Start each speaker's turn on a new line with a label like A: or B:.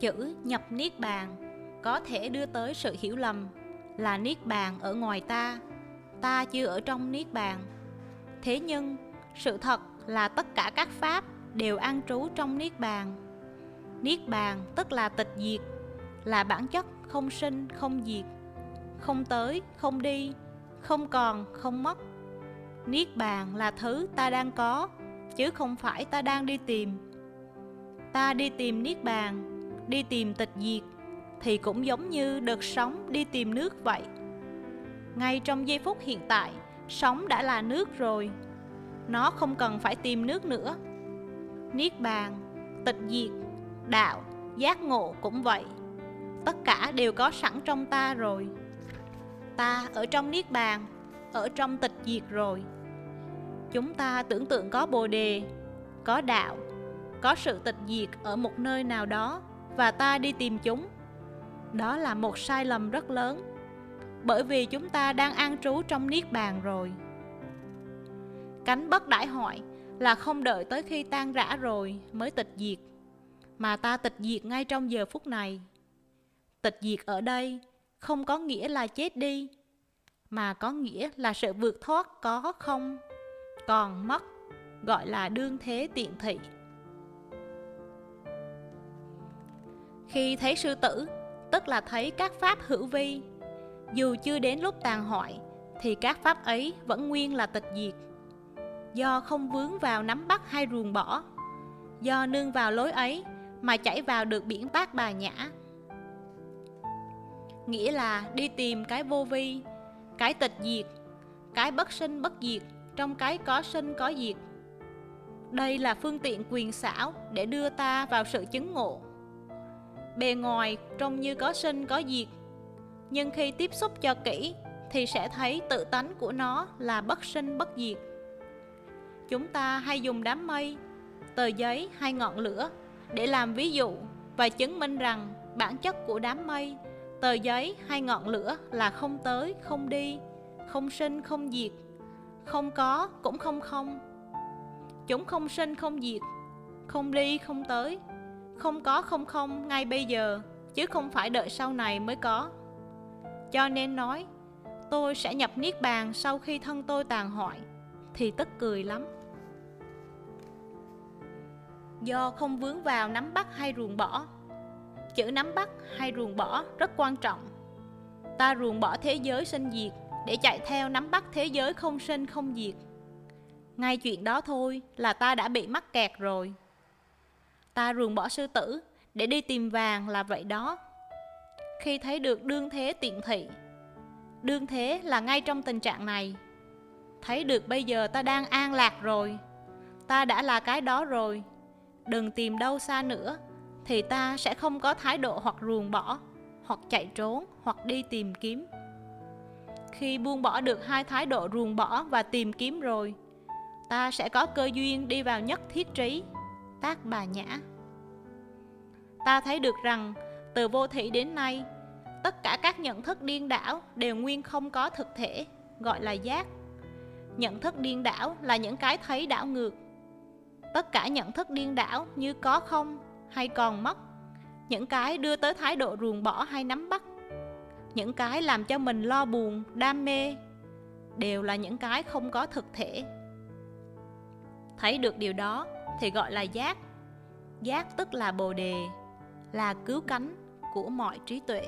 A: chữ nhập niết bàn có thể đưa tới sự hiểu lầm là niết bàn ở ngoài ta ta chưa ở trong niết bàn. Thế nhưng, sự thật là tất cả các pháp đều an trú trong niết bàn. Niết bàn tức là tịch diệt, là bản chất không sinh, không diệt, không tới, không đi, không còn, không mất. Niết bàn là thứ ta đang có, chứ không phải ta đang đi tìm. Ta đi tìm niết bàn đi tìm tịch diệt, thì cũng giống như đợt sóng đi tìm nước vậy. Ngay trong giây phút hiện tại, sóng đã là nước rồi. Nó không cần phải tìm nước nữa. Niết bàn, tịch diệt, đạo, giác ngộ cũng vậy. Tất cả đều có sẵn trong ta rồi. Ta ở trong niết bàn, ở trong tịch diệt rồi. Chúng ta tưởng tượng có bồ đề, có đạo, có sự tịch diệt ở một nơi nào đó và ta đi tìm chúng. Đó là một sai lầm rất lớn, bởi vì chúng ta đang an trú trong niết bàn rồi. Cánh bất đãi hoại là không đợi tới khi tan rã rồi mới tịch diệt, mà ta tịch diệt ngay trong giờ phút này. Tịch diệt ở đây không có nghĩa là chết đi, mà có nghĩa là sự vượt thoát có không, còn mất, gọi là đương thế tiện thị. Khi thấy sư tử, tức là thấy các pháp hữu vi, dù chưa đến lúc tàn hoại, thì các pháp ấy vẫn nguyên là tịch diệt. Do không vướng vào nắm bắt hay ruồng bỏ, do nương vào lối ấy mà chảy vào được biển tác bà nhã. Nghĩa là đi tìm cái vô vi, cái tịch diệt, cái bất sinh bất diệt, trong cái có sinh có diệt. Đây là phương tiện quyền xảo để đưa ta vào sự chứng ngộ bề ngoài trông như có sinh, có diệt. Nhưng khi tiếp xúc cho kỹ, thì sẽ thấy tự tánh của nó là bất sinh, bất diệt. Chúng ta hay dùng đám mây, tờ giấy hay ngọn lửa để làm ví dụ và chứng minh rằng bản chất của đám mây, tờ giấy hay ngọn lửa là không tới, không đi, không sinh, không diệt. Không có cũng không không. Chúng không sinh, không diệt, không đi, không tới không có không không, ngay bây giờ, chứ không phải đợi sau này mới có. Cho nên nói, tôi sẽ nhập niết bàn sau khi thân tôi tàn hoại. Thì tức cười lắm. Do không vướng vào nắm bắt hay ruồng bỏ. Chữ nắm bắt hay ruồng bỏ rất quan trọng. Ta ruồng bỏ thế giới sinh diệt, để chạy theo nắm bắt thế giới không sinh không diệt. Ngay chuyện đó thôi là ta đã bị mắc kẹt rồi ta ruồng bỏ sư tử, để đi tìm vàng là vậy đó. Khi thấy được đương thế tiện thị, đương thế là ngay trong tình trạng này. Thấy được bây giờ ta đang an lạc rồi, ta đã là cái đó rồi. Đừng tìm đâu xa nữa, thì ta sẽ không có thái độ hoặc ruồng bỏ, hoặc chạy trốn, hoặc đi tìm kiếm. Khi buông bỏ được hai thái độ ruồng bỏ và tìm kiếm rồi, ta sẽ có cơ duyên đi vào nhất thiết trí tác bà nhã. Ta thấy được rằng, từ vô thị đến nay, tất cả các nhận thức điên đảo đều nguyên không có thực thể, gọi là giác. Nhận thức điên đảo là những cái thấy đảo ngược. Tất cả nhận thức điên đảo như có không hay còn mất, những cái đưa tới thái độ ruồng bỏ hay nắm bắt, những cái làm cho mình lo buồn, đam mê, đều là những cái không có thực thể. Thấy được điều đó thì gọi là giác. Giác tức là bồ đề, là cứu cánh của mọi trí tuệ.